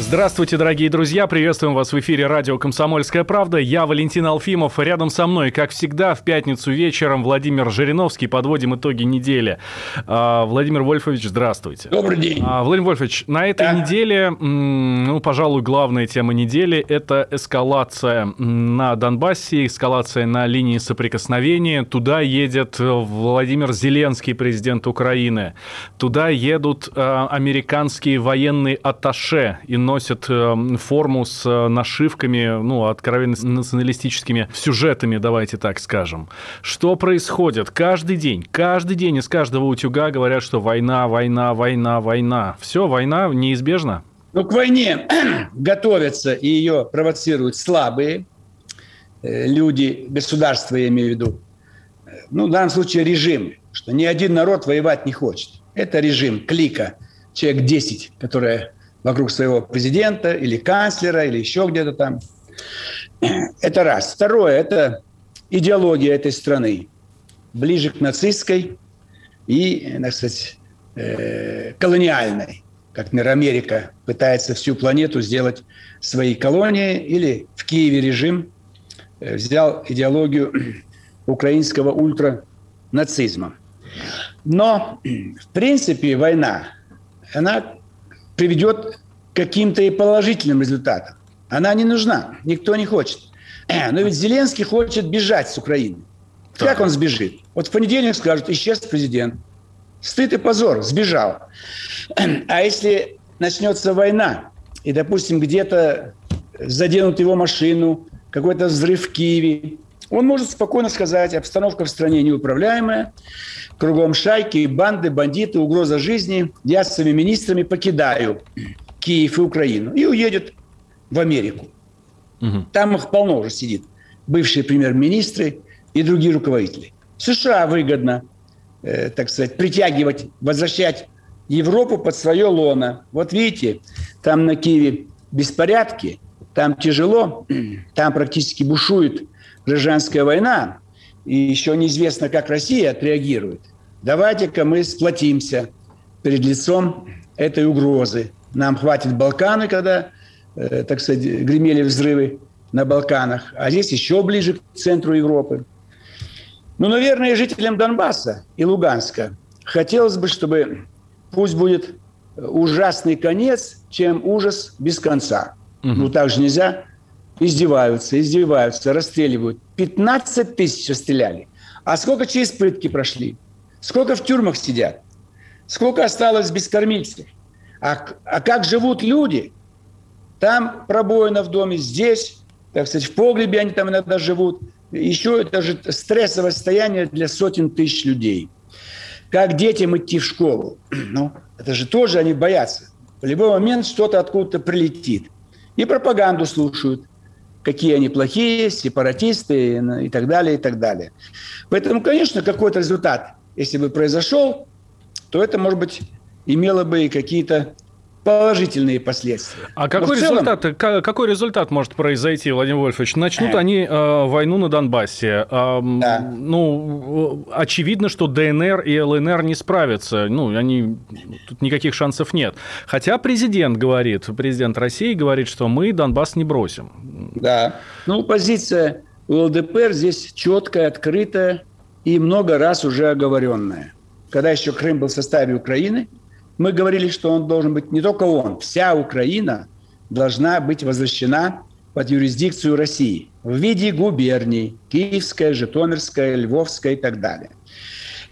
Здравствуйте, дорогие друзья! Приветствуем вас в эфире радио «Комсомольская правда». Я Валентин Алфимов. Рядом со мной, как всегда, в пятницу вечером Владимир Жириновский. Подводим итоги недели. А, Владимир Вольфович, здравствуйте. Добрый день. А, Владимир Вольфович, на этой Да. неделе, ну, пожалуй, главная тема недели – это эскалация на Донбассе, эскалация на линии соприкосновения. Туда едет э, Владимир Зеленский, президент Украины. Туда едут э, американские военные атташе и носят э, форму с э, нашивками, ну, откровенно националистическими сюжетами, давайте так скажем. Что происходит? Каждый день, каждый день из каждого утюга говорят, что война, война, война, война. Все, война неизбежна. Ну, к войне готовятся и ее провоцируют слабые э, люди, государства, я имею в виду. Ну, в данном случае режим, что ни один народ воевать не хочет. Это режим, клика, человек 10, которые вокруг своего президента или канцлера, или еще где-то там. Это раз. Второе – это идеология этой страны. Ближе к нацистской и, так сказать, э, колониальной. Как, например, Америка пытается всю планету сделать своей колонией, или в Киеве режим э, взял идеологию украинского ультранацизма. Но, в принципе, война, она приведет к каким-то и положительным результатам. Она не нужна, никто не хочет. Но ведь Зеленский хочет бежать с Украины. Как он сбежит? Вот в понедельник скажут, исчез президент. Стыд и позор, сбежал. А если начнется война, и, допустим, где-то заденут его машину, какой-то взрыв в Киеве, он может спокойно сказать, обстановка в стране неуправляемая, кругом шайки, банды, бандиты, угроза жизни. Я с своими министрами покидаю Киев и Украину и уедет в Америку. Там их полно уже сидит. Бывшие премьер-министры и другие руководители. США выгодно, э, так сказать, притягивать, возвращать Европу под свое лоно. Вот видите, там на Киеве беспорядки, там тяжело, там практически бушует гражданская война, и еще неизвестно, как Россия отреагирует. Давайте-ка мы сплотимся перед лицом этой угрозы. Нам хватит Балканы, когда, э, так сказать, гремели взрывы на Балканах, а здесь еще ближе к центру Европы. Ну, наверное, жителям Донбасса и Луганска хотелось бы, чтобы пусть будет ужасный конец, чем ужас без конца. Ну, так же нельзя. Издеваются, издеваются, расстреливают. 15 тысяч стреляли. А сколько через пытки прошли? Сколько в тюрьмах сидят? Сколько осталось без кормильцев? А, а как живут люди? Там пробоина в доме, здесь, так сказать, в погребе они там иногда живут. Еще это же стрессовое состояние для сотен тысяч людей. Как детям идти в школу? Ну, это же тоже они боятся. В любой момент что-то откуда-то прилетит. И пропаганду слушают. Какие они плохие, сепаратисты и так далее, и так далее. Поэтому, конечно, какой-то результат, если бы произошел, то это, может быть, имело бы и какие-то положительные последствия. А какой, целом- результат, ка- какой результат может произойти, Владимир Вольфович? Начнут Э. они э, войну на Донбассе. Ам, Да. Ну, э, очевидно, что ДНР и ЛНР не справятся. Ну, они, тут никаких шансов нет. Хотя президент говорит, президент России говорит, что мы Донбасс не бросим. Да. Ну, позиция ЛДПР здесь четкая, открытая и много раз уже оговоренная. Когда еще Крым был в составе Украины, мы говорили, что он должен быть не только он, вся Украина должна быть возвращена под юрисдикцию России в виде губерний, Киевская, Житомирская, Львовская и так далее.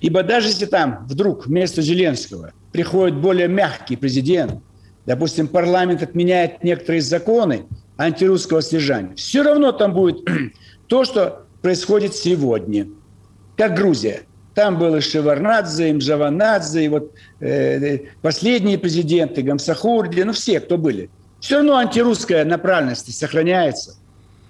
Ибо даже если там вдруг вместо Зеленского приходит более мягкий президент, допустим, парламент отменяет некоторые законы антирусского содержания, все равно там будет то, что происходит сегодня. Как Грузия. Там был и Шеварнадзе, и Мжаванадзе, и вот э, последние президенты, Гамсахурди, ну все, кто были. Все равно антирусская направленность сохраняется.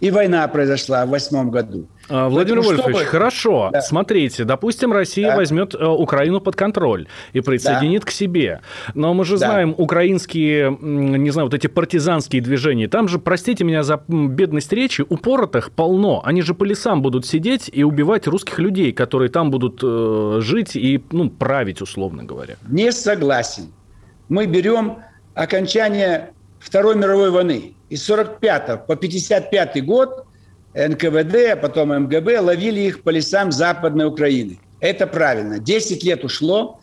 И война произошла в восьмом году. А, Владимир Поэтому, Вольфович, чтобы... хорошо. Да. Смотрите, допустим, Россия да. возьмет э, Украину под контроль и присоединит да. к себе. Но мы же да. знаем, украинские, не знаю, вот эти партизанские движения, там же, простите меня за бедность речи, упоротых полно. Они же по лесам будут сидеть и убивать русских людей, которые там будут э, жить и ну, править, условно говоря. Не согласен. Мы берем окончание Второй мировой войны. Из 45 по 55 год НКВД, а потом МГБ ловили их по лесам Западной Украины. Это правильно. Десять лет ушло.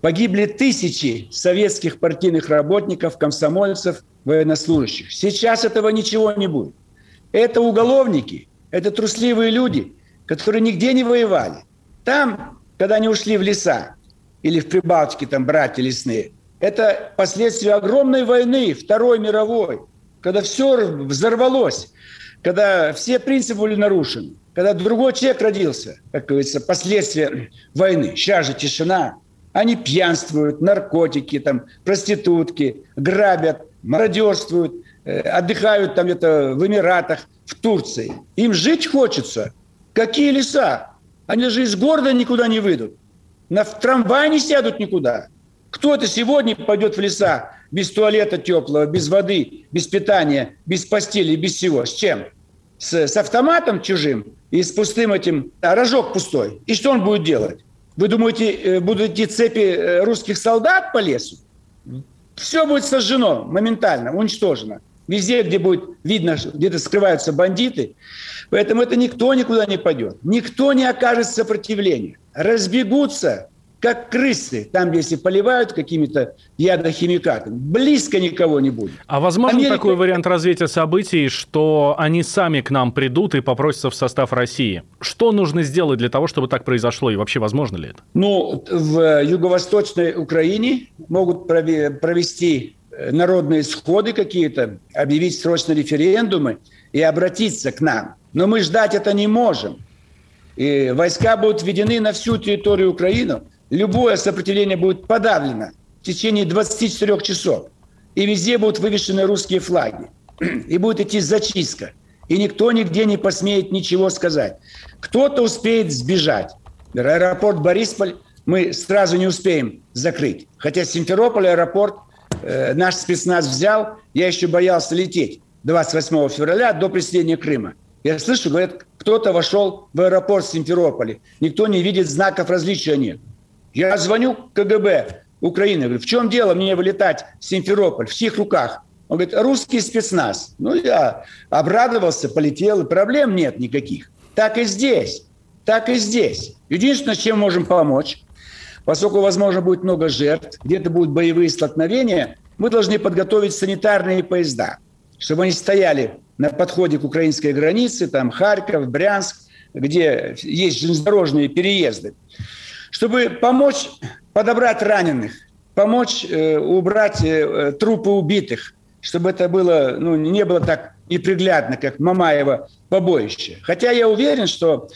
Погибли тысячи советских партийных работников, комсомольцев, военнослужащих. Сейчас этого ничего не будет. Это уголовники, это трусливые люди, которые нигде не воевали. Там, когда они ушли в леса или в Прибалтике, там братья лесные, это последствия огромной войны, Второй мировой, когда все взорвалось когда все принципы были нарушены, когда другой человек родился, как говорится, последствия войны. Сейчас же тишина. Они пьянствуют, наркотики, там, проститутки, грабят, мародерствуют, э, отдыхают там где-то в Эмиратах, в Турции. Им жить хочется. Какие леса? Они даже из города никуда не выйдут. На в трамвай не сядут никуда. Кто это сегодня пойдет в леса без туалета теплого, без воды, без питания, без постели, без всего? С чем? С, с автоматом чужим и с пустым этим, а рожок пустой. И что он будет делать? Вы думаете, э, будут идти цепи э, русских солдат по лесу? Все будет сожжено моментально, уничтожено. Везде, где будет видно, где-то скрываются бандиты. Поэтому это никто никуда не пойдет. Никто не окажет сопротивления. Разбегутся как крысы, там, если поливают какими-то ядохимикатами, близко никого не будет. А возможно Америка... такой вариант развития событий, что они сами к нам придут и попросятся в состав России? Что нужно сделать для того, чтобы так произошло, и вообще возможно ли это? Ну, в юго-восточной Украине могут провести э, народные сходы какие-то, объявить срочно референдумы и обратиться к нам. Но мы ждать это не можем. И войска будут введены на всю территорию Украины, любое сопротивление будет подавлено в течение 24 часов. И везде будут вывешены русские флаги. И будет идти зачистка. И никто нигде не посмеет ничего сказать. Кто-то успеет сбежать. Аэропорт Борисполь мы сразу не успеем закрыть. Хотя Симферополь аэропорт э, наш спецназ взял. Я еще боялся лететь 28 февраля до присоединения Крыма. Я слышу, говорят, кто-то вошел в аэропорт Симферополя. Никто не видит знаков различия нет. Я звоню КГБ Украины, говорю, в чем дело мне вылетать в Симферополь, в чьих руках? Он говорит, русский спецназ. Ну, я обрадовался, полетел, и проблем нет никаких. Так и здесь, так и здесь. Единственное, чем можем помочь, поскольку, возможно, будет много жертв, где-то будут боевые столкновения, мы должны подготовить санитарные поезда, чтобы они стояли на подходе к украинской границе, там Харьков, Брянск, где есть железнодорожные переезды чтобы помочь подобрать раненых, помочь э, убрать э, трупы убитых, чтобы это было, ну, не было так неприглядно, как Мамаева побоище. Хотя я уверен, что,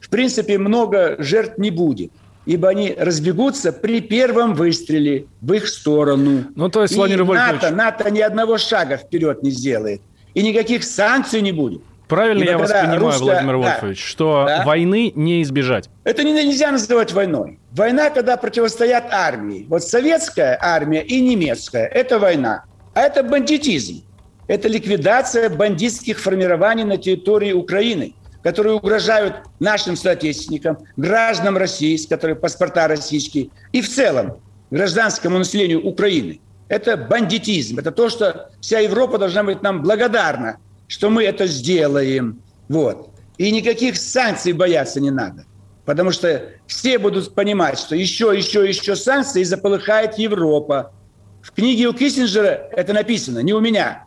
в принципе, много жертв не будет ибо они разбегутся при первом выстреле в их сторону. Ну, то есть, Владимир и НАТО, НАТО ни одного шага вперед не сделает. И никаких санкций не будет. Правильно я вас понимаю, русская... Владимир Вольфович, да. что да. войны не избежать? Это нельзя называть войной. Война, когда противостоят армии. Вот советская армия и немецкая – это война. А это бандитизм. Это ликвидация бандитских формирований на территории Украины, которые угрожают нашим соотечественникам, гражданам России, с которых паспорта российские, и в целом гражданскому населению Украины. Это бандитизм. Это то, что вся Европа должна быть нам благодарна что мы это сделаем. Вот. И никаких санкций бояться не надо. Потому что все будут понимать, что еще, еще, еще санкции, и заполыхает Европа. В книге у Киссинджера это написано, не у меня.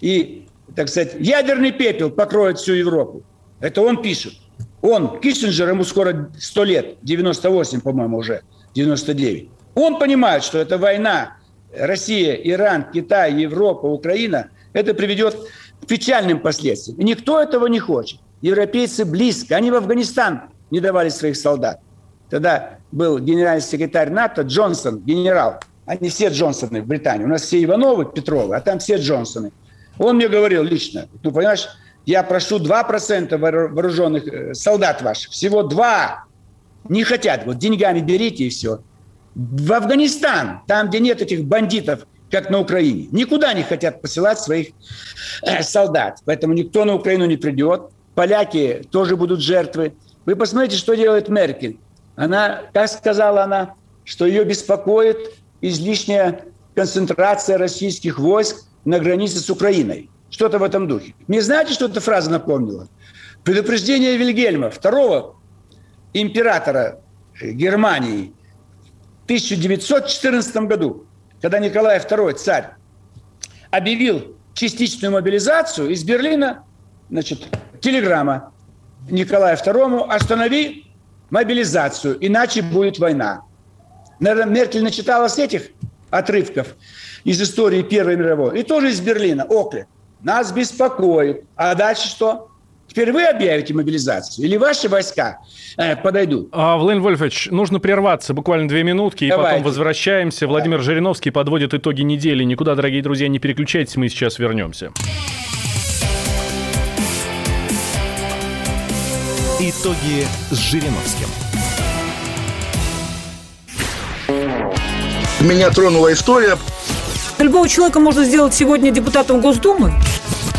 И, так сказать, ядерный пепел покроет всю Европу. Это он пишет. Он, Киссинджер, ему скоро 100 лет, 98, по-моему, уже, 99. Он понимает, что эта война Россия, Иран, Китай, Европа, Украина, это приведет печальным последствиям. И никто этого не хочет. Европейцы близко. Они в Афганистан не давали своих солдат. Тогда был генеральный секретарь НАТО Джонсон, генерал. они все Джонсоны в Британии. У нас все Ивановы, Петровы, а там все Джонсоны. Он мне говорил лично, ну, понимаешь, я прошу 2% вооруженных э, солдат ваших, всего 2 не хотят, вот деньгами берите и все. В Афганистан, там, где нет этих бандитов, как на Украине, никуда не хотят посылать своих э, солдат. Поэтому никто на Украину не придет. Поляки тоже будут жертвы. Вы посмотрите, что делает Меркель. Она, как сказала она, что ее беспокоит излишняя концентрация российских войск на границе с Украиной. Что-то в этом духе. Мне знаете, что эта фраза напомнила? Предупреждение Вильгельма, второго императора Германии в 1914 году, когда Николай II, царь, объявил частичную мобилизацию, из Берлина, значит, телеграмма Николаю II, останови мобилизацию, иначе будет война. Наверное, Меркель начиталась этих отрывков из истории Первой мировой. И тоже из Берлина, Окле. Нас беспокоит. А дальше что? Теперь вы объявите мобилизацию или ваши войска э, подойдут? А, Владимир Вольфович, нужно прерваться буквально две минутки, и Давайте. потом возвращаемся. Владимир да. Жириновский подводит итоги недели. Никуда, дорогие друзья, не переключайтесь, мы сейчас вернемся. Итоги с Жириновским. Меня тронула история. Любого человека можно сделать сегодня депутатом Госдумы.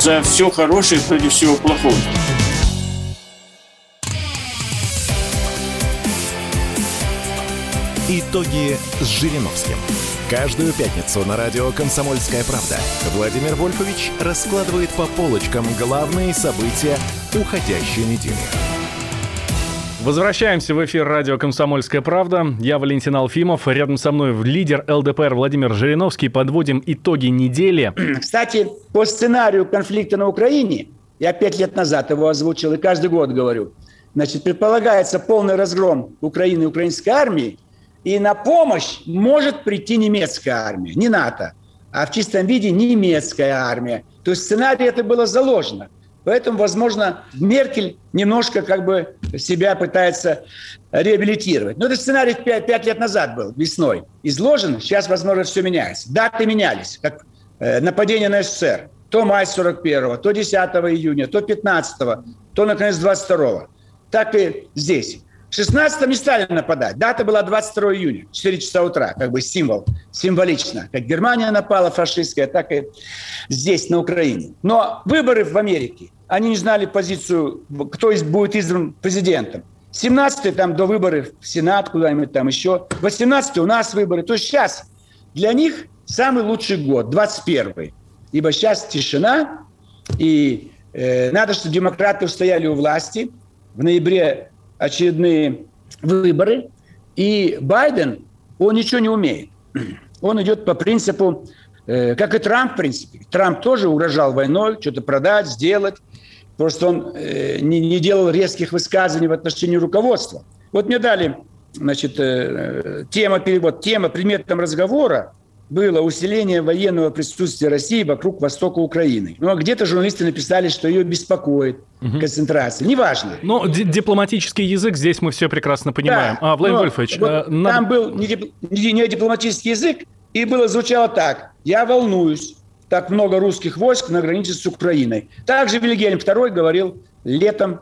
За все хорошее против всего плохого. Итоги с Жириновским. Каждую пятницу на радио «Комсомольская правда» Владимир Вольфович раскладывает по полочкам главные события уходящей недели. Возвращаемся в эфир радио «Комсомольская правда». Я Валентин Алфимов. Рядом со мной лидер ЛДПР Владимир Жириновский. Подводим итоги недели. Кстати, по сценарию конфликта на Украине, я пять лет назад его озвучил и каждый год говорю, значит, предполагается полный разгром Украины и украинской армии, и на помощь может прийти немецкая армия, не НАТО, а в чистом виде немецкая армия. То есть сценарий это было заложено – Поэтому, возможно, Меркель немножко как бы себя пытается реабилитировать. Но этот сценарий 5, 5 лет назад был, весной, изложен. Сейчас, возможно, все меняется. Даты менялись, как э, нападение на СССР. То май 41-го, то 10 июня, то 15-го, то, наконец, 22-го. Так и здесь. В 16 не стали нападать. Дата была 22 июня, 4 часа утра, как бы символ, символично. Как Германия напала фашистская, так и здесь, на Украине. Но выборы в Америке, они не знали позицию, кто будет избран президентом. 17 там до выборов в Сенат, куда-нибудь там еще. 18 у нас выборы. То есть сейчас для них самый лучший год, 21 Ибо сейчас тишина, и э, надо, чтобы демократы устояли у власти. В ноябре очередные выборы, и Байден, он ничего не умеет. Он идет по принципу, э, как и Трамп, в принципе. Трамп тоже угрожал войной, что-то продать, сделать. Просто он э, не, не делал резких высказываний в отношении руководства. Вот мне дали, значит, э, тема, перевод, тема предметом разговора было усиление военного присутствия России вокруг востока Украины. Ну, а где-то журналисты написали, что ее беспокоит угу. концентрация. Неважно. Но дипломатический язык здесь мы все прекрасно понимаем. Да, а, Владимир Вольфович... Вот э, надо... Там был не, дип... не дипломатический язык, и было звучало так. Я волнуюсь. Так много русских войск на границе с Украиной. Также Вильгельм II говорил летом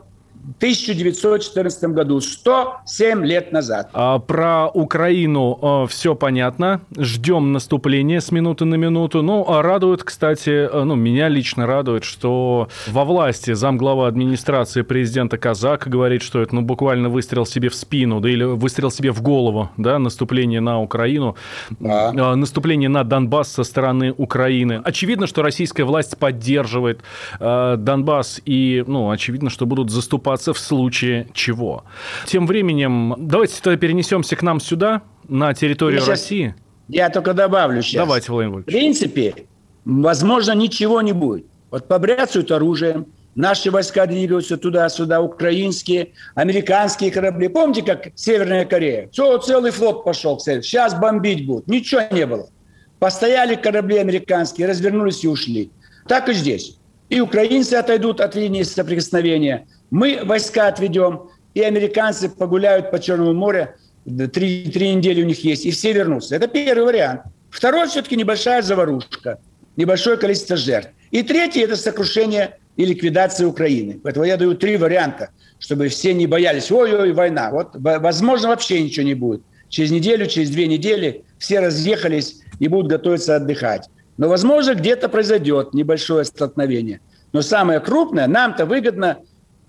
1914 году, 107 лет назад. А, про Украину а, все понятно. Ждем наступления с минуты на минуту. Ну, а радует, кстати, а, ну, меня лично радует, что во власти замглава администрации президента Казак говорит, что это ну, буквально выстрел себе в спину, да или выстрел себе в голову, да, наступление на Украину, а. А, наступление на Донбасс со стороны Украины. Очевидно, что российская власть поддерживает а, Донбасс и, ну, очевидно, что будут заступать сдаться в случае чего. Тем временем, давайте тогда перенесемся к нам сюда, на территорию сейчас, России. Я только добавлю сейчас. Давайте, Владимир В принципе, возможно, ничего не будет. Вот побряцают оружием, Наши войска двигаются туда-сюда, украинские, американские корабли. Помните, как Северная Корея? Все, целый флот пошел. Сейчас бомбить будут. Ничего не было. Постояли корабли американские, развернулись и ушли. Так и здесь. И украинцы отойдут от линии соприкосновения. Мы войска отведем, и американцы погуляют по Черному морю. Три, три недели у них есть, и все вернутся. Это первый вариант. Второй все-таки небольшая заварушка, небольшое количество жертв. И третий – это сокрушение и ликвидация Украины. Поэтому я даю три варианта, чтобы все не боялись, ой-ой, война. Вот, возможно, вообще ничего не будет. Через неделю, через две недели все разъехались и будут готовиться отдыхать. Но, возможно, где-то произойдет небольшое столкновение. Но самое крупное, нам-то выгодно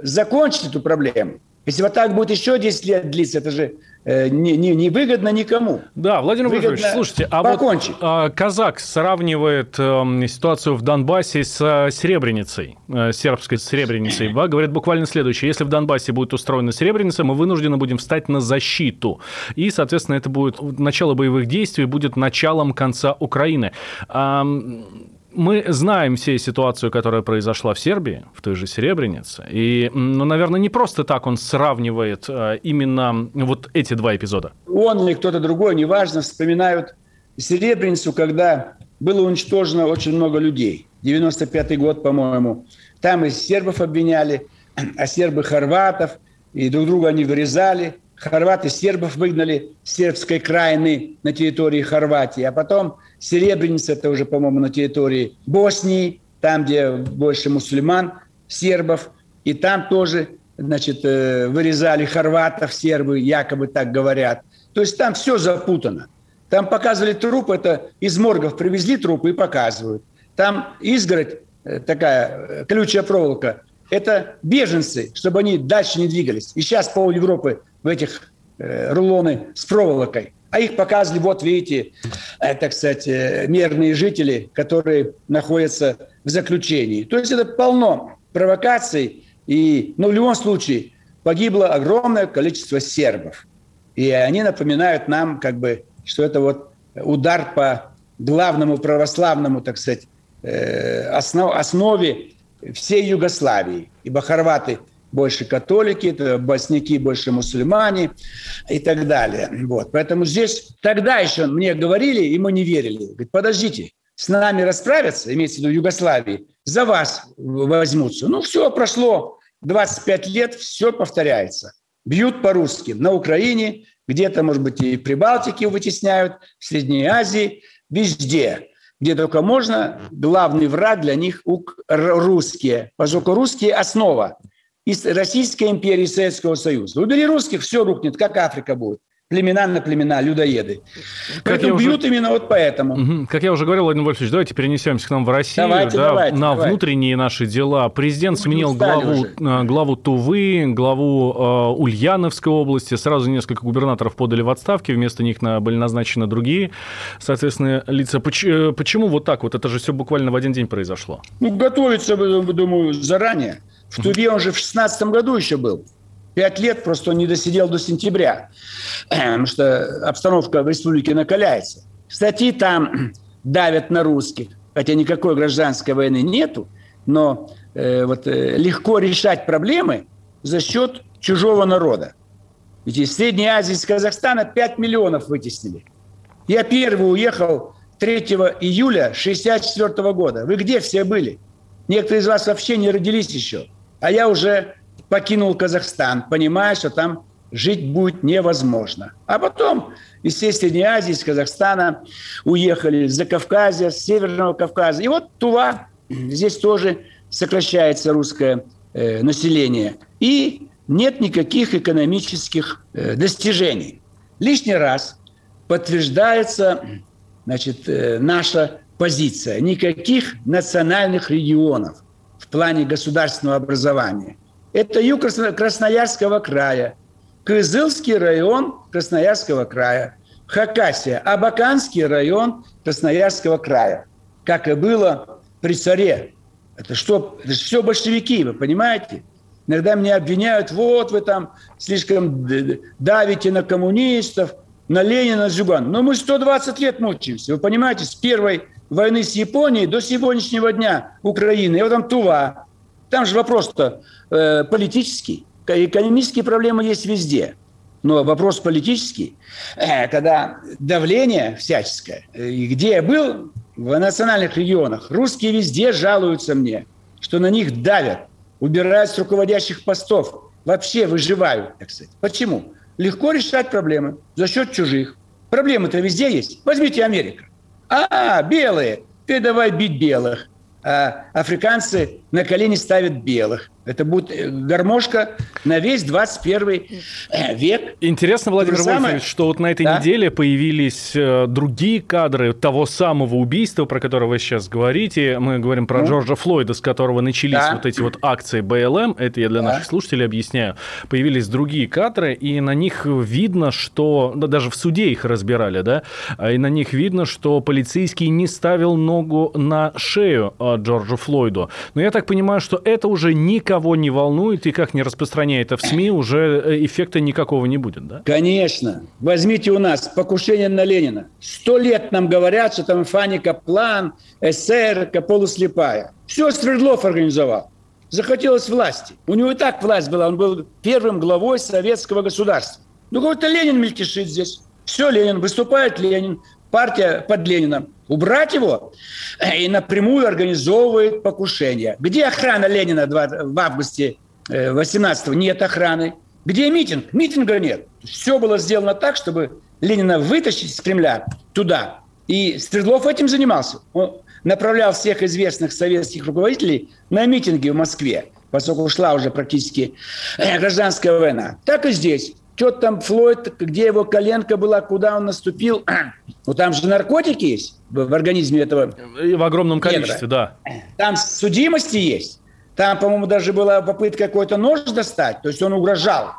закончить эту проблему. Если вот так будет еще 10 лет длиться, это же э, не, не, не выгодно никому. Да, Владимир Владимирович, слушайте, а покончить. вот э, казак сравнивает э, ситуацию в Донбассе с э, Сребреницей, э, сербской Сребреницей. Да, говорит буквально следующее. Если в Донбассе будет устроена Сребреница, мы вынуждены будем встать на защиту. И, соответственно, это будет начало боевых действий, будет началом конца Украины. Э, мы знаем все ситуацию, которая произошла в Сербии, в той же Серебренице. И, ну, наверное, не просто так он сравнивает а, именно вот эти два эпизода. Он или кто-то другой, неважно, вспоминают Серебреницу, когда было уничтожено очень много людей. 95-й год, по-моему. Там и сербов обвиняли, а сербы хорватов, и друг друга они вырезали. Хорваты сербов выгнали с сербской краины на территории Хорватии, а потом Серебреница, это уже, по-моему, на территории Боснии, там, где больше мусульман, сербов, и там тоже, значит, э, вырезали хорватов, сербы, якобы так говорят. То есть там все запутано. Там показывали труп, это из моргов привезли трупы и показывают. Там изгородь, э, такая колючая проволока, это беженцы, чтобы они дальше не двигались. И сейчас пол Европы в этих э, рулоны с проволокой. А их показывали, вот видите, это, кстати, мирные жители, которые находятся в заключении. То есть это полно провокаций. И, но в любом случае погибло огромное количество сербов. И они напоминают нам, как бы, что это вот удар по главному православному, так сказать, э, основ, основе всей Югославии. Ибо хорваты больше католики, босняки больше мусульмане и так далее. Вот. Поэтому здесь тогда еще мне говорили, и мы не верили. Говорит, подождите, с нами расправятся, имеется в виду Югославии, за вас возьмутся. Ну, все прошло 25 лет, все повторяется. Бьют по-русски на Украине, где-то, может быть, и в Прибалтике вытесняют, в Средней Азии, везде где только можно, главный враг для них – русские. Поскольку русские – основа из Российской империи Советского Союза. Убери русских, все рухнет, как Африка будет племена на племена, людоеды. Как Поэтому бьют уже... именно вот поэтому. Угу. Как я уже говорил, Владимир Вольфович, давайте перенесемся к нам в Россию, давайте, да, давайте, на давайте. внутренние наши дела. Президент Мы сменил главу, э, главу Тувы, главу э, Ульяновской области. Сразу несколько губернаторов подали в отставки, вместо них на, были назначены другие, соответственно, лица. Почему, э, почему вот так вот? Это же все буквально в один день произошло. Ну, готовиться, думаю, заранее. В Туве он же в 16 году еще был. Пять лет просто он не досидел до сентября, потому что обстановка в республике накаляется. Кстати, там давят на русских, хотя никакой гражданской войны нету, но э, вот, э, легко решать проблемы за счет чужого народа. Ведь из Средней Азии, из Казахстана 5 миллионов вытеснили. Я первый уехал 3 июля 1964 года. Вы где все были? Некоторые из вас вообще не родились еще. А я уже покинул Казахстан, понимая, что там жить будет невозможно. А потом из Средней Азии, из Казахстана уехали, из Закавказья, с Северного Кавказа. И вот Тува, здесь тоже сокращается русское э, население. И нет никаких экономических э, достижений. Лишний раз подтверждается значит, э, наша позиция. Никаких национальных регионов в плане государственного образования. Это юг Красноярского края, Кызылский район Красноярского края, Хакасия, Абаканский район Красноярского края. Как и было при царе. Это что? Это все большевики, вы понимаете? Иногда меня обвиняют, вот вы там слишком давите на коммунистов, на Ленина, на Зюган. Но мы 120 лет мучаемся. Вы понимаете, с первой войны с Японией до сегодняшнего дня Украины. И вот там Тува. Там же вопрос-то э, политический. Экономические проблемы есть везде. Но вопрос политический, э, когда давление всяческое, и где я был, в национальных регионах, русские везде жалуются мне, что на них давят, убирают с руководящих постов, вообще выживают, так сказать. Почему? Легко решать проблемы за счет чужих. Проблемы-то везде есть. Возьмите Америка. А, белые, ты давай бить белых. А африканцы на колени ставят белых. Это будет э, гармошка на весь 21 э, век. Интересно, Владимир самое... Вольфович, что вот на этой да? неделе появились э, другие кадры того самого убийства, про которое вы сейчас говорите. Мы говорим про ну? Джорджа Флойда, с которого начались да. вот эти вот акции БЛМ. Это я для да. наших слушателей объясняю. Появились другие кадры, и на них видно, что... Да, даже в суде их разбирали, да? И на них видно, что полицейский не ставил ногу на шею Джорджу Флойду. Но я так понимаю, что это уже никого никого не волнует, и как не распространяя это в СМИ, уже э, эффекта никакого не будет, да? Конечно. Возьмите у нас покушение на Ленина. Сто лет нам говорят, что там Фанни Каплан, эсерка, полуслепая. Все Свердлов организовал. Захотелось власти. У него и так власть была. Он был первым главой советского государства. Ну, какой-то Ленин мельтешит здесь. Все Ленин, выступает Ленин, партия под Лениным. Убрать его и напрямую организовывает покушение. Где охрана Ленина в августе 18-го? Э, нет охраны. Где митинг? Митинга нет. Все было сделано так, чтобы Ленина вытащить из Кремля туда. И Свердлов этим занимался. Он направлял всех известных советских руководителей на митинги в Москве, поскольку ушла уже практически э, гражданская война. Так и здесь что там Флойд, где его коленка была, куда он наступил. Ну, там же наркотики есть в организме этого. И в огромном количестве, недра. да. Там судимости есть. Там, по-моему, даже была попытка какой-то нож достать. То есть он угрожал.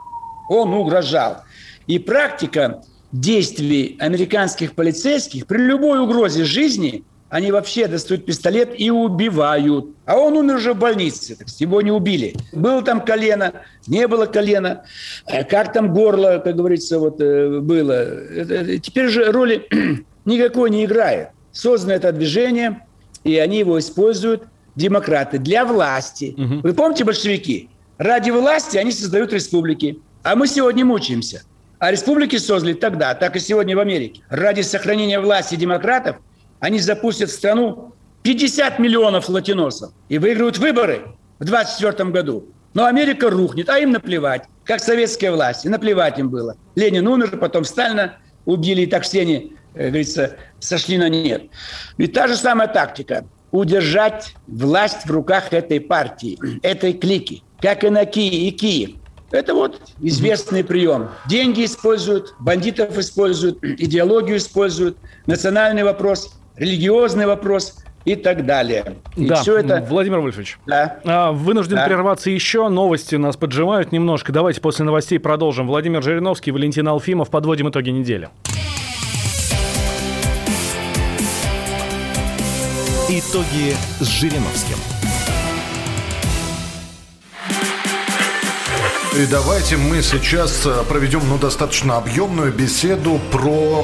Он угрожал. И практика действий американских полицейских при любой угрозе жизни они вообще достают пистолет и убивают. А он умер уже в больнице, так его не убили. Было там колено, не было колена, э, как там горло, как говорится, вот э, было. Теперь же роли никакой не играет. Создано это движение, и они его используют, демократы, для власти. Угу. Вы помните большевики? Ради власти они создают республики. А мы сегодня мучаемся. А республики создали тогда, так и сегодня в Америке. Ради сохранения власти демократов – они запустят в страну 50 миллионов латиносов и выиграют выборы в 2024 году. Но Америка рухнет, а им наплевать, как советская власть. И наплевать им было. Ленин умер, потом Сталина убили, и так все они, как говорится, сошли на нет. Ведь та же самая тактика – удержать власть в руках этой партии, этой клики, как и на Киев, и Киев. Это вот известный прием. Деньги используют, бандитов используют, идеологию используют, национальный вопрос – религиозный вопрос и так далее. И да, все это... Владимир Вольфович, да. А, вынужден да. прерваться еще. Новости нас поджимают немножко. Давайте после новостей продолжим. Владимир Жириновский, Валентин Алфимов. Подводим итоги недели. Итоги с Жириновским. И давайте мы сейчас э, проведем ну, достаточно объемную беседу про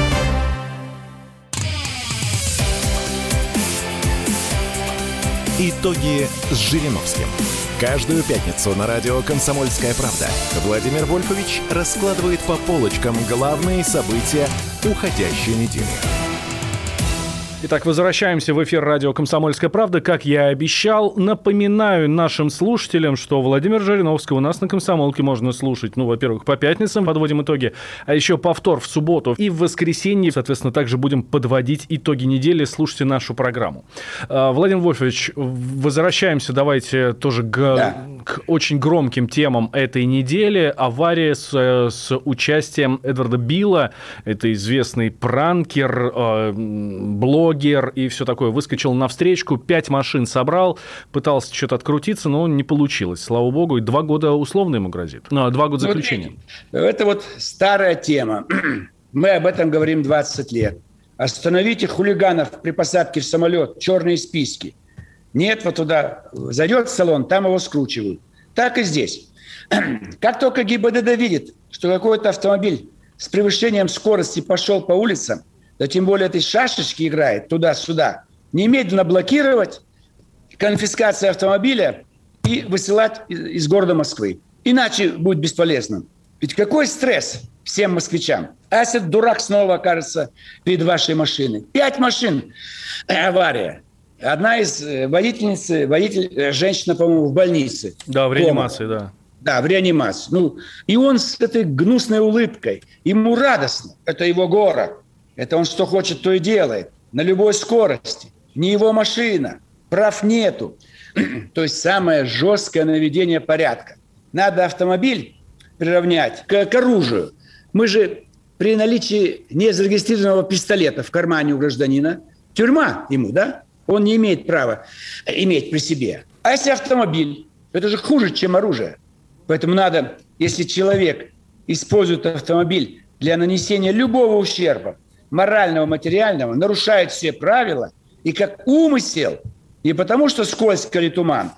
Итоги с Жириновским. Каждую пятницу на радио «Комсомольская правда» Владимир Вольфович раскладывает по полочкам главные события уходящей недели. Итак, возвращаемся в эфир радио «Комсомольская правда». Как я и обещал, напоминаю нашим слушателям, что Владимир Жириновский у нас на «Комсомолке» можно слушать, ну, во-первых, по пятницам подводим итоги, а еще повтор в субботу и в воскресенье, соответственно, также будем подводить итоги недели. Слушайте нашу программу. А, Владимир Вольфович, возвращаемся, давайте тоже к, да. к очень громким темам этой недели. Авария с, с участием Эдварда Билла, это известный пранкер, а, блогер, блогер и все такое, выскочил на встречку, пять машин собрал, пытался что-то открутиться, но не получилось, слава богу, и два года условно ему грозит. Ну, а два года заключения. Вот, это вот старая тема. Мы об этом говорим 20 лет. Остановите хулиганов при посадке в самолет, черные списки. Нет, вот туда зайдет в салон, там его скручивают. Так и здесь. Как только ГИБДД видит, что какой-то автомобиль с превышением скорости пошел по улицам, да тем более этой шашечки играет туда-сюда, немедленно блокировать, конфискация автомобиля и высылать из города Москвы. Иначе будет бесполезно. Ведь какой стресс всем москвичам? А если дурак снова окажется перед вашей машиной? Пять машин. Э, авария. Одна из э, водительниц, водитель, э, женщина, по-моему, в больнице. Да, в реанимации, да. Да, в реанимации. Ну, и он с этой гнусной улыбкой. Ему радостно. Это его город. Это он что хочет, то и делает. На любой скорости. Не его машина. Прав нету. то есть самое жесткое наведение порядка. Надо автомобиль приравнять к, к оружию. Мы же при наличии незарегистрированного пистолета в кармане у гражданина, тюрьма ему, да? Он не имеет права иметь при себе. А если автомобиль? Это же хуже, чем оружие. Поэтому надо, если человек использует автомобиль для нанесения любого ущерба, морального, материального, нарушает все правила, и как умысел, не потому что скользко или туман,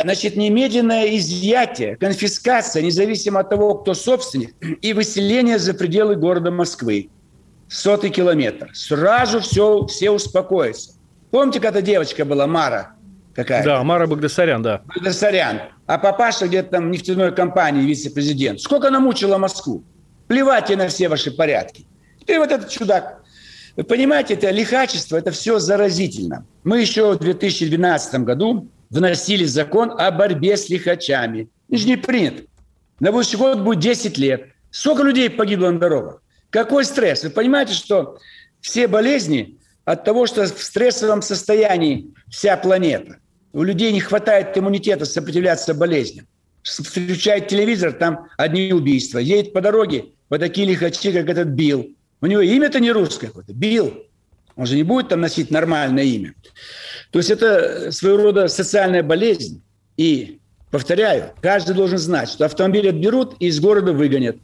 значит, немедленное изъятие, конфискация, независимо от того, кто собственник, и выселение за пределы города Москвы. Сотый километр. Сразу все, все успокоятся. Помните, когда девочка была, Мара какая-то? Да, Мара Багдасарян, да. Багдасарян. А папаша где-то там в нефтяной компании, вице-президент. Сколько она мучила Москву? Плевать на все ваши порядки. Теперь вот этот чудак. Вы понимаете, это лихачество, это все заразительно. Мы еще в 2012 году вносили закон о борьбе с лихачами. Он же не принят. На будущий год будет 10 лет. Сколько людей погибло на дорогах? Какой стресс? Вы понимаете, что все болезни от того, что в стрессовом состоянии вся планета. У людей не хватает иммунитета сопротивляться болезням. Включает телевизор, там одни убийства. Едет по дороге, вот такие лихачи, как этот Билл. У него имя-то не русское какое-то, Билл. Он же не будет там носить нормальное имя. То есть это своего рода социальная болезнь. И, повторяю, каждый должен знать, что автомобиль отберут и из города выгонят.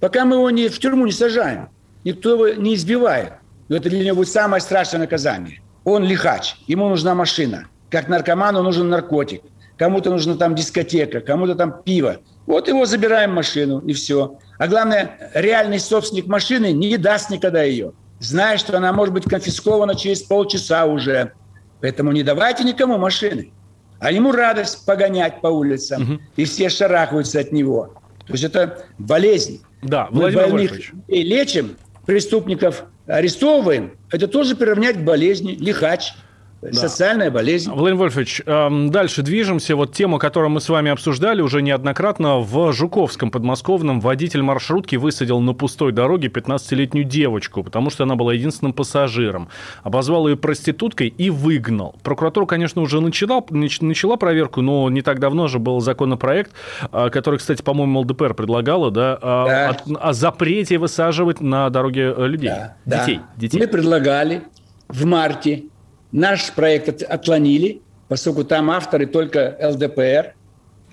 Пока мы его не, в тюрьму не сажаем, никто его не избивает. Но это для него будет самое страшное наказание. Он лихач, ему нужна машина. Как наркоману нужен наркотик. Кому-то нужна там дискотека, кому-то там пиво. Вот его забираем машину, и все. А главное, реальный собственник машины не даст никогда ее, зная, что она может быть конфискована через полчаса уже. Поэтому не давайте никому машины. А ему радость погонять по улицам, угу. и все шарахаются от него. То есть это болезнь. Да, Мы Владимир больных и лечим, преступников арестовываем. Это тоже приравнять к болезни, лихач – да. Социальная болезнь. Владимир Вольфович, эм, дальше движемся. Вот тему, которую мы с вами обсуждали уже неоднократно. В Жуковском подмосковном водитель маршрутки высадил на пустой дороге 15-летнюю девочку, потому что она была единственным пассажиром. Обозвал ее проституткой и выгнал. Прокуратура, конечно, уже начала, начала проверку, но не так давно же был законопроект, э, который, кстати, по-моему, ЛДПР предлагала, да, да. О, о запрете высаживать на дороге э, людей, да, детей, да. детей. Мы предлагали в марте Наш проект отклонили, поскольку там авторы только ЛДПР.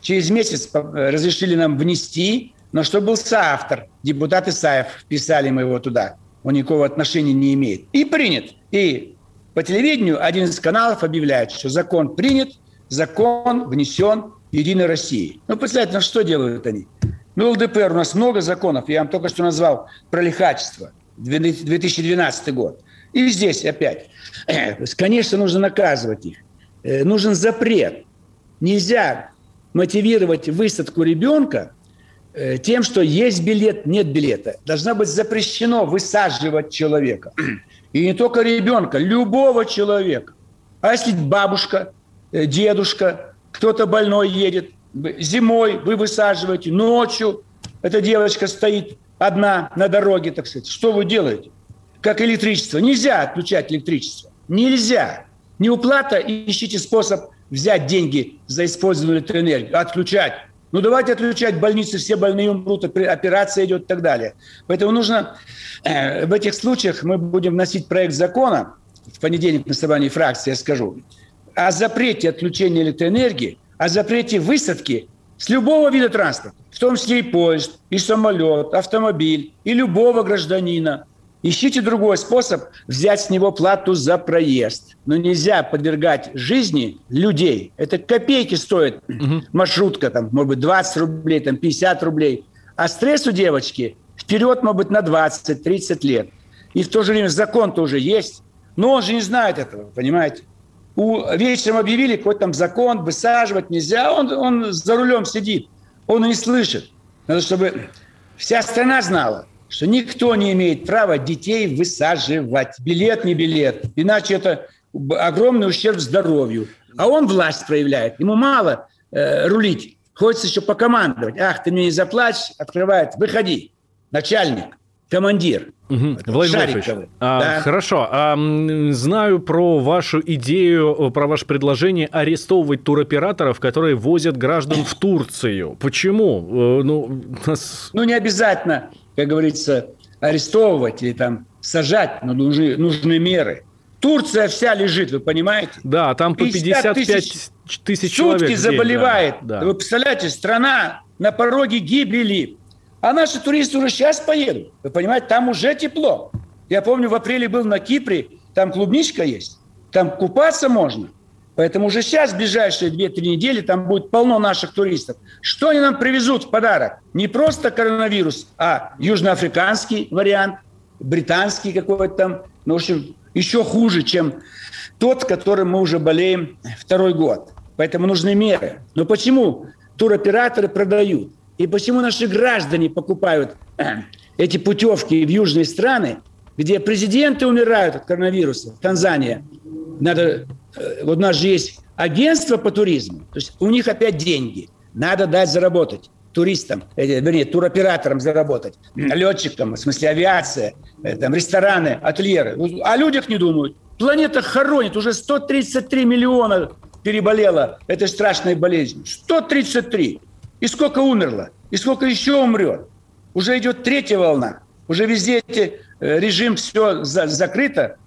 Через месяц разрешили нам внести, но что был соавтор, депутат Исаев, вписали мы его туда. Он никакого отношения не имеет. И принят. И по телевидению один из каналов объявляет, что закон принят, закон внесен в Единой России. Ну, представляете, ну что делают они? Ну, ЛДПР, у нас много законов, я вам только что назвал про лихачество, 2012 год. И здесь опять. Конечно, нужно наказывать их. Э, нужен запрет. Нельзя мотивировать высадку ребенка э, тем, что есть билет, нет билета. Должно быть запрещено высаживать человека. И не только ребенка, любого человека. А если бабушка, э, дедушка, кто-то больной едет, зимой вы высаживаете, ночью эта девочка стоит одна на дороге, так сказать. Что вы делаете? Как электричество. Нельзя отключать электричество. Нельзя. Не уплата, ищите способ взять деньги за использованную электроэнергию, отключать. Ну, давайте отключать больницы, все больные умрут, операция идет и так далее. Поэтому нужно э, в этих случаях мы будем вносить проект закона, в понедельник на собрании фракции я скажу, о запрете отключения электроэнергии, о запрете высадки с любого вида транспорта, в том числе и поезд, и самолет, автомобиль, и любого гражданина – Ищите другой способ взять с него плату за проезд. Но нельзя подвергать жизни людей. Это копейки стоит угу. маршрутка, там, может быть, 20 рублей, там, 50 рублей. А стресс у девочки вперед, может быть, на 20-30 лет. И в то же время закон-то уже есть. Но он же не знает этого, понимаете? У, вечером объявили какой-то там закон, высаживать нельзя. Он, он за рулем сидит. Он не слышит. Надо, чтобы вся страна знала – что никто не имеет права детей высаживать. Билет не билет. Иначе это огромный ущерб здоровью. А он власть проявляет. Ему мало э, рулить. Хочется еще покомандовать. Ах, ты мне не заплатишь. Открывает. Выходи. Начальник командир. Угу. Владимир а, да. хорошо. А, знаю про вашу идею, про ваше предложение арестовывать туроператоров, которые возят граждан в Турцию. Почему? Э, ну, нас... ну не обязательно как говорится, арестовывать или там сажать, но нужны, нужны меры. Турция вся лежит, вы понимаете? Да, там по 55 тысяч, тысяч человек. Сутки заболевает. Да, да. Вы представляете, страна на пороге гибели. А наши туристы уже сейчас поедут. Вы понимаете, там уже тепло. Я помню, в апреле был на Кипре, там клубничка есть, там купаться можно. Поэтому уже сейчас, в ближайшие 2-3 недели, там будет полно наших туристов. Что они нам привезут в подарок? Не просто коронавирус, а южноафриканский вариант, британский какой-то там, ну, в общем, еще хуже, чем тот, которым мы уже болеем второй год. Поэтому нужны меры. Но почему туроператоры продают? И почему наши граждане покупают эти путевки в южные страны, где президенты умирают от коронавируса, Танзания, надо Э, вот у нас же есть агентство по туризму, то есть у них опять деньги. Надо дать заработать туристам, э, вернее, туроператорам заработать, летчикам, в смысле авиация, э, там, рестораны, ательеры. О людях не думают. Планета хоронит, уже 133 миллиона переболела этой страшной болезнью. 133. И сколько умерло? И сколько еще умрет? Уже идет третья волна. Уже везде эти, режим все за, закрыто,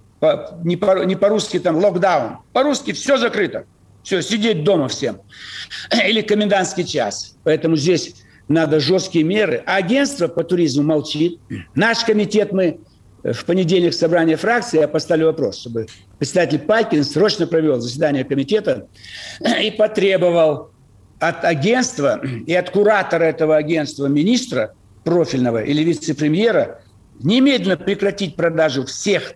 не, по, не по-русски там локдаун, по-русски все закрыто. Все, сидеть дома всем. Или комендантский час. Поэтому здесь надо жесткие меры. А агентство по туризму молчит. Наш комитет мы э, в понедельник собрание фракции, я поставлю вопрос, чтобы председатель Пайкин срочно провел заседание комитета и потребовал от агентства и от куратора этого агентства министра профильного или вице-премьера немедленно прекратить продажу всех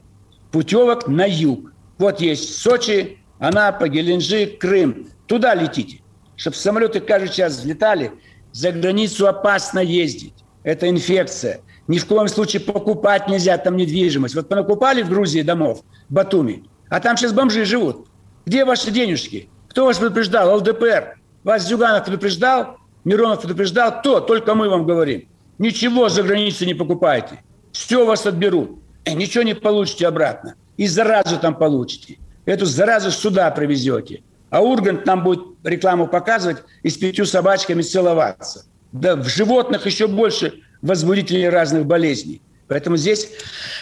путевок на юг. Вот есть Сочи, Анапа, Геленджик, Крым. Туда летите. Чтобы самолеты каждый час взлетали, за границу опасно ездить. Это инфекция. Ни в коем случае покупать нельзя там недвижимость. Вот понакупали в Грузии домов, Батуми, а там сейчас бомжи живут. Где ваши денежки? Кто вас предупреждал? ЛДПР. Вас Зюганов предупреждал? Миронов предупреждал? Кто? Только мы вам говорим. Ничего за границей не покупайте. Все вас отберут. Ничего не получите обратно. И заразу там получите. Эту заразу сюда привезете. А Ургант нам будет рекламу показывать и с пятью собачками целоваться. Да в животных еще больше возбудителей разных болезней. Поэтому здесь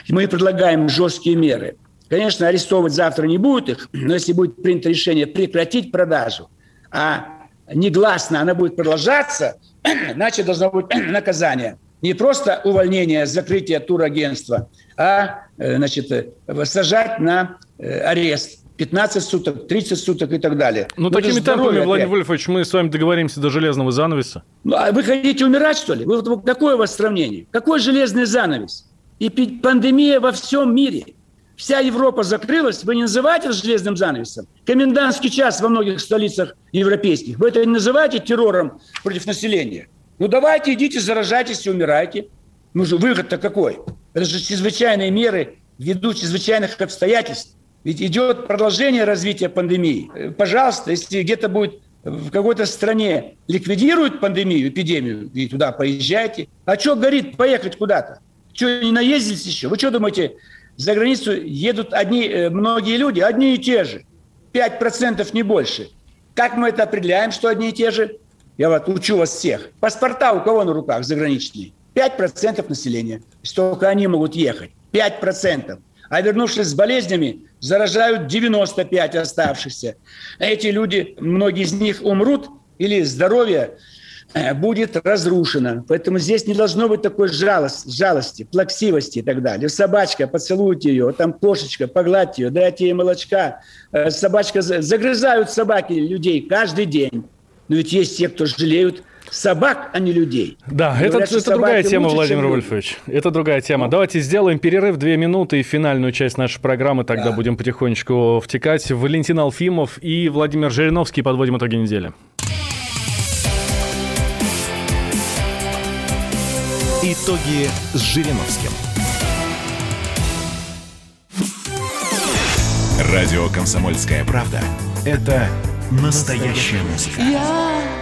мы предлагаем жесткие меры. Конечно, арестовывать завтра не будет их, но если будет принято решение прекратить продажу, а негласно она будет продолжаться, значит, должно быть наказание. Не просто увольнение, закрытие турагентства, а э, значит, э, сажать на э, арест. 15 суток, 30 суток и так далее. Ну, Но такими темпами, Владимир Вольфович, мы с вами договоримся до железного занавеса. Ну, а вы хотите умирать, что ли? Вы, вот, какое у вас сравнение? Какой железный занавес? И пандемия во всем мире. Вся Европа закрылась, вы не называете это железным занавесом? Комендантский час во многих столицах европейских. Вы это не называете террором против населения? Ну давайте идите, заражайтесь и умирайте. Ну же выход-то какой? Это же чрезвычайные меры ввиду чрезвычайных обстоятельств. Ведь идет продолжение развития пандемии. Э, пожалуйста, если где-то будет в какой-то стране ликвидируют пандемию, эпидемию, и туда поезжайте. А что горит поехать куда-то? Что, не наездились еще? Вы что думаете, за границу едут одни, э, многие люди, одни и те же. 5% не больше. Как мы это определяем, что одни и те же? Я вот учу вас всех. Паспорта у кого на руках заграничные? 5% населения. Столько они могут ехать. 5%. А вернувшись с болезнями, заражают 95 оставшихся. Эти люди, многие из них умрут или здоровье э, будет разрушено. Поэтому здесь не должно быть такой жалость, жалости, плаксивости и так далее. Собачка, поцелуйте ее, там кошечка, погладьте ее, дайте ей молочка. Э, собачка, загрызают собаки людей каждый день. Но ведь есть те, кто жалеют собак, а не людей. Да, Говорят, это, это другая тема, лучше, Владимир Вольфович. Это другая тема. Давайте сделаем перерыв две минуты и финальную часть нашей программы. Тогда да. будем потихонечку втекать. Валентин Алфимов и Владимир Жириновский подводим итоги недели. Итоги с Жириновским. Радио «Комсомольская правда» — это настоящая музыка. Я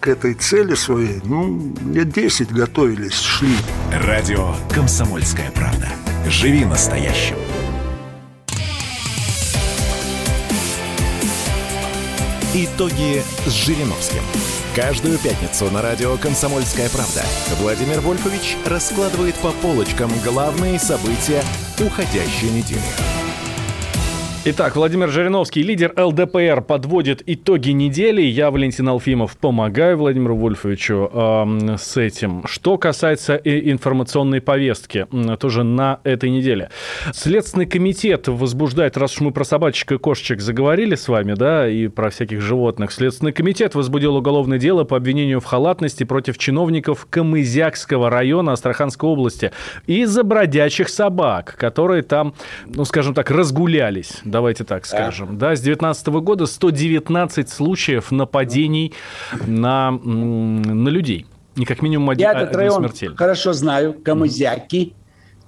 к этой цели своей, ну, лет 10 готовились, шли. Радио «Комсомольская правда». Живи настоящим. Итоги с Жириновским. Каждую пятницу на радио «Комсомольская правда» Владимир Вольфович раскладывает по полочкам главные события уходящей недели. Итак, Владимир Жириновский, лидер ЛДПР, подводит итоги недели. Я, Валентин Алфимов, помогаю Владимиру Вольфовичу э, с этим. Что касается информационной повестки, тоже на этой неделе. Следственный комитет возбуждает, раз уж мы про собачек и кошечек заговорили с вами, да, и про всяких животных, Следственный комитет возбудил уголовное дело по обвинению в халатности против чиновников Камызякского района Астраханской области из-за бродячих собак, которые там, ну, скажем так, разгулялись давайте так скажем. Да, с 2019 года 119 случаев нападений на, на людей. И как минимум один, Я этот район смертельный. хорошо знаю, Камызяки.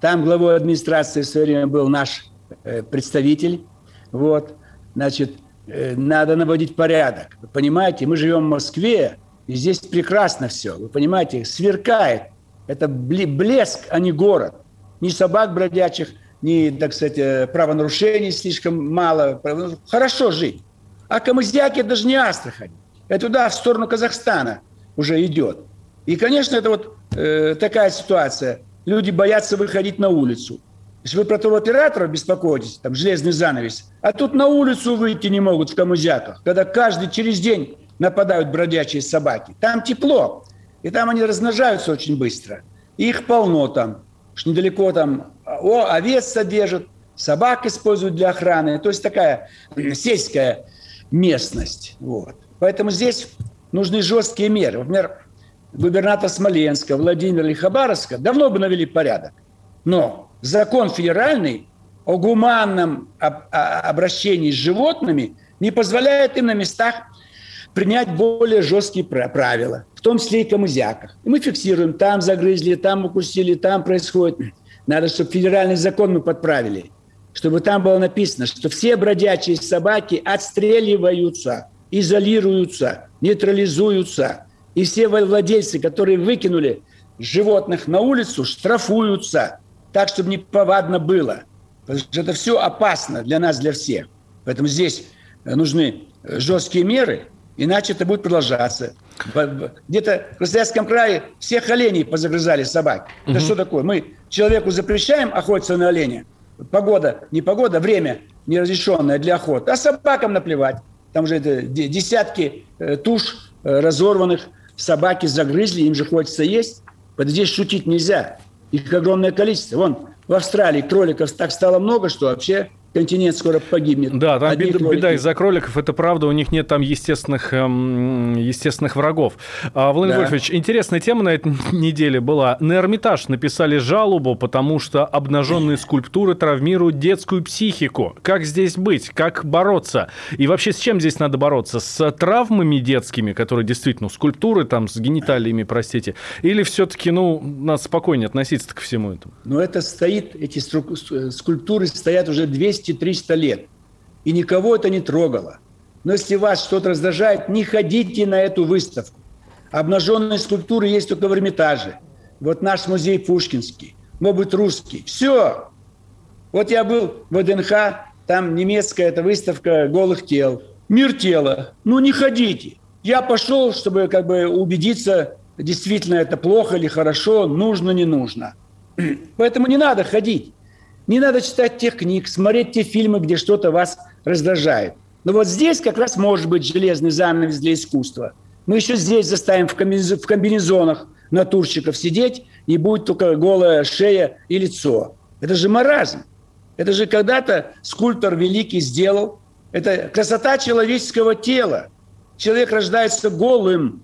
Там главой администрации в свое время был наш э, представитель. Вот, значит, э, надо наводить порядок. Вы понимаете, мы живем в Москве, и здесь прекрасно все. Вы понимаете, сверкает. Это блеск, а не город. Ни собак бродячих, ни, так сказать, э, правонарушений слишком мало. Ну, хорошо жить. А Камызяки даже не Астрахань. Это туда, в сторону Казахстана уже идет. И, конечно, это вот э, такая ситуация. Люди боятся выходить на улицу. Если вы про туроператоров беспокоитесь, там железный занавес, а тут на улицу выйти не могут в Камызяках, когда каждый через день нападают бродячие собаки. Там тепло, и там они размножаются очень быстро. их полно там. Уж недалеко там о, овец содержат, собак используют для охраны. То есть такая сельская местность. Вот. Поэтому здесь нужны жесткие меры. Например, губернатор Смоленска, Владимир Лихобаровска давно бы навели порядок. Но закон федеральный о гуманном обращении с животными не позволяет им на местах принять более жесткие правила, в том числе и камызяках. И мы фиксируем, там загрызли, там укусили, там происходит. Надо, чтобы федеральный закон мы подправили, чтобы там было написано, что все бродячие собаки отстреливаются, изолируются, нейтрализуются. И все владельцы, которые выкинули животных на улицу, штрафуются так, чтобы не повадно было. Потому что это все опасно для нас, для всех. Поэтому здесь нужны жесткие меры, иначе это будет продолжаться. Где-то в Красноярском крае всех оленей позагрызали собаки. Это угу. что такое? Мы человеку запрещаем охотиться на оленя. Погода, не погода, время неразрешенное для охоты. А собакам наплевать. Там же десятки э, туш э, разорванных собаки загрызли, им же хочется есть. Вот здесь шутить нельзя. Их огромное количество. Вон, в Австралии кроликов так стало много, что вообще континент скоро погибнет. Да, там Одни беда, из-за кроликов, это правда, у них нет там естественных, эм, естественных врагов. А, Владимир Да. Вольфович, интересная тема на этой неделе была. На Эрмитаж написали жалобу, потому что обнаженные скульптуры травмируют детскую психику. Как здесь быть? Как бороться? И вообще с чем здесь надо бороться? С травмами детскими, которые действительно скульптуры там с гениталиями, простите, или все-таки, ну, надо спокойнее относиться к всему этому? Но это стоит, эти стру- с- скульптуры стоят уже 200-300 лет. И никого это не трогало. Но если вас что-то раздражает, не ходите на эту выставку. Обнаженные скульптуры есть только в Эрмитаже. Вот наш музей Пушкинский, может быть, русский. Все. Вот я был в ВДНХ, там немецкая эта выставка голых тел. Мир тела. Ну, не ходите. Я пошел, чтобы как бы убедиться, действительно это плохо или хорошо, нужно, не нужно. Поэтому не надо ходить. Не надо читать тех книг, смотреть те фильмы, где что-то вас раздражает. Но вот здесь как раз может быть железный занавес для искусства. Мы еще здесь заставим в комбинез- в комбинезонах натурщиков сидеть, и будет только голая шея и лицо. Это же маразм. Это же когда-то скульптор великий сделал. Это красота человеческого тела. Человек рождается голым,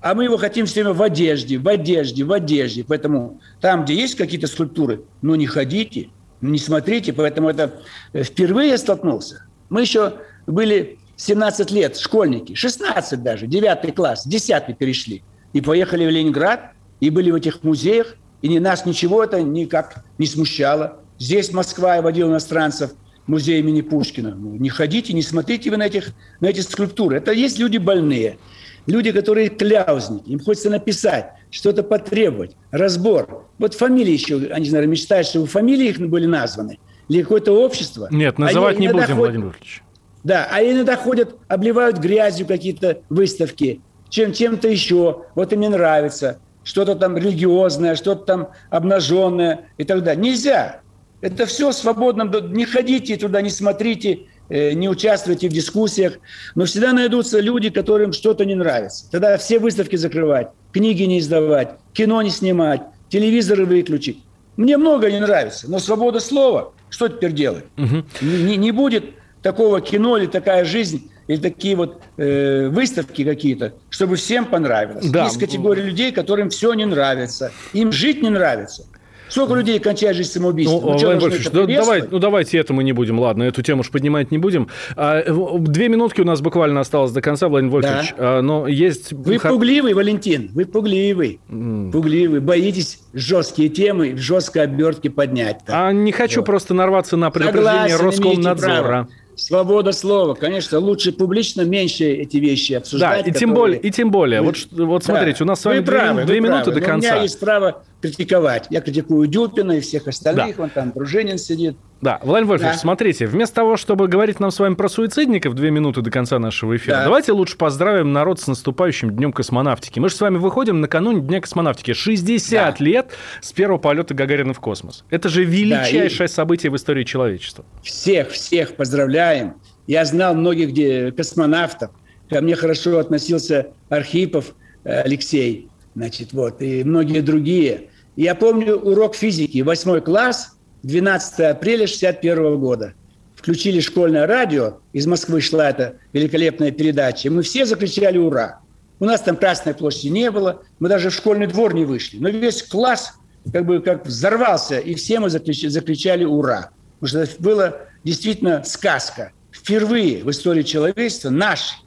а мы его хотим все время в одежде, в одежде, в одежде. Поэтому там, где есть какие-то скульптуры, ну не ходите, не смотрите. Поэтому это э, впервые я столкнулся. Мы еще были 17 лет, школьники, 16 даже, 9 класс, 10 перешли. И поехали в Ленинград, и были в этих музеях, и ни нас ничего это никак не смущало. Здесь Москва водила иностранцев в музей имени Пушкина. Ну, Не ходите, не смотрите вы на, этих, на эти скульптуры. Это есть люди больные, люди, которые кляузники. Им хочется написать, что-то потребовать, разбор. Вот фамилии еще, они, наверное, мечтают, чтобы фамилии их были названы. Или какое-то общество. Нет, называть Они не будем, ходят- Владимир Вольфович. да, а иногда ходят, обливают грязью какие-то выставки, чем, чем-то еще. Вот им не нравится. Что-то там религиозное, что-то там обнаженное и так далее. Нельзя. Это все свободно. Не ходите туда, не смотрите, э, не участвуйте в дискуссиях. Но всегда найдутся люди, которым что-то не нравится. Тогда все выставки закрывать, книги не издавать, кино не снимать, телевизоры выключить. Мне много не нравится, но свобода слова, что теперь делать? Не, не- не будет такого кино или такая жизнь, или такие вот э, выставки какие-то, чтобы всем понравилось. Да. Есть категория людей, которым все не нравится. Им жить не нравится. Сколько людей кончает жизнь самоубийством? Ну, что, Вольфович, это да- давай, ну давайте это мы не будем, ладно, эту тему уж поднимать не будем. А, Две минутки у нас буквально осталось до конца, Владимир Вольфович. А, но есть... Вы пугливый, Валентин, вы пугливый. Пугливый. Боитесь жесткие темы в жесткой обертке поднять. А не хочу просто нарваться на предупреждение Согласен, Роскомнадзора. право. Свобода слова, конечно, лучше публично меньше эти вещи Да, обсуждать. и тем которые- более, и тем более. Вы- Вот, вот Да. смотрите, у нас с Вы вами две, правы, вы две минуты правы. до Но У конца. меня есть право критиковать. Я критикую Дюпина и всех остальных. Да. Вон там Дружинин сидит. Да, Владимир Вольфович, Да. смотрите, вместо того, чтобы говорить нам с вами про суицидников две минуты до конца нашего эфира, Да. давайте лучше поздравим народ с наступающим Днем космонавтики. Мы же с вами выходим накануне Дня космонавтики. 60 лет с первого полета Гагарина в космос. Это же величайшее событие в истории человечества. Всех, всех поздравляем. Я знал многих где космонавтов. Ко мне хорошо относился Архипов э, Алексей, значит, вот, и многие другие. Я помню урок физики, восьмой класс, 12 апреля 61 года. Включили школьное радио, из Москвы шла эта великолепная передача, мы все закричали «Ура!». У нас там Красной площади не было, мы даже в школьный двор не вышли. Но весь класс как бы как взорвался, и все мы закричали, закричали «Ура!». Потому что это была действительно сказка. Впервые в истории человечества наш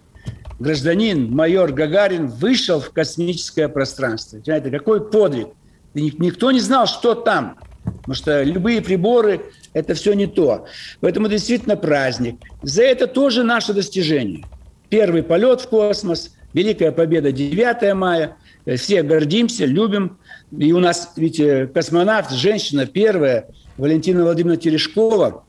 гражданин, майор Гагарин, вышел в космическое пространство. Понимаете, какой подвиг. Никто не знал, что там. Потому что любые приборы – это все не то. Поэтому действительно праздник. За это тоже наше достижение. Первый полет в космос, Великая Победа 9 мая. Э, Все гордимся, любим. И у нас ведь космонавт, женщина первая, Валентина Владимировна Терешкова,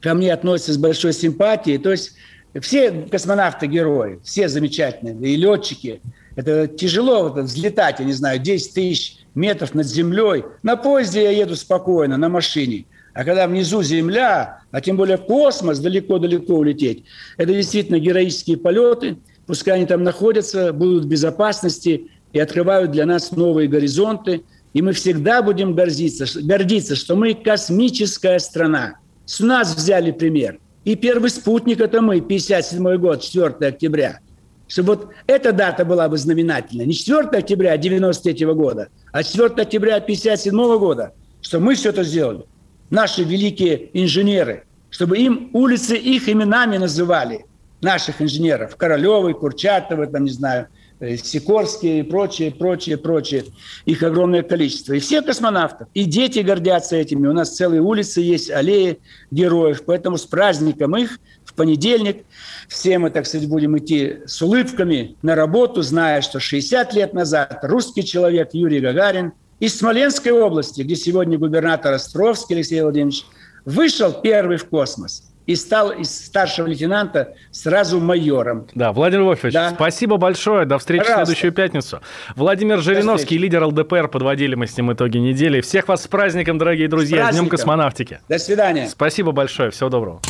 ко мне относится с большой симпатией. То есть все космонавты герои, все замечательные, и летчики. Это тяжело вот, взлетать, я не знаю, 10 тысяч метров над землей. На поезде я еду спокойно, на машине. А когда внизу земля, а тем более космос, далеко-далеко улететь, это действительно героические полеты. Пускай они там находятся, будут в безопасности. и открывают для нас новые горизонты. И мы всегда будем гордиться, гордиться, что мы космическая страна. С нас взяли пример. И первый спутник – это мы, 57 год, 4 октября. Чтобы вот эта дата была бы знаменательной. Не 4 октября 93 года, а 4 октября 57 года. Что мы все это сделали. Наши великие инженеры. Чтобы им улицы их именами называли. Наших инженеров. Королевы, Курчатовы, там, не знаю, э, Сикорские и прочее, прочее, прочее. Их огромное количество. И все космонавты, и дети гордятся этими. У нас целые улицы есть, аллеи героев. Поэтому с праздником их в понедельник все мы, так сказать, будем идти с улыбками на работу, зная, что 60 лет назад русский человек Юрий Гагарин из Смоленской области, где сегодня губернатор Островский Алексей Владимирович, вышел первый в космос и стал из старшего лейтенанта сразу майором. Да, Владимир Вольфович, Да. спасибо большое. До встречи Пожалуйста. в следующую пятницу. Владимир Жириновский, лидер ЛДПР. Подводили мы с ним итоги недели. Всех вас с праздником, дорогие друзья. С, Днем праздником. космонавтики. До свидания. Спасибо большое. Всего доброго.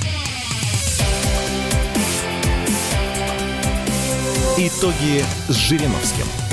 Итоги с Жириновским.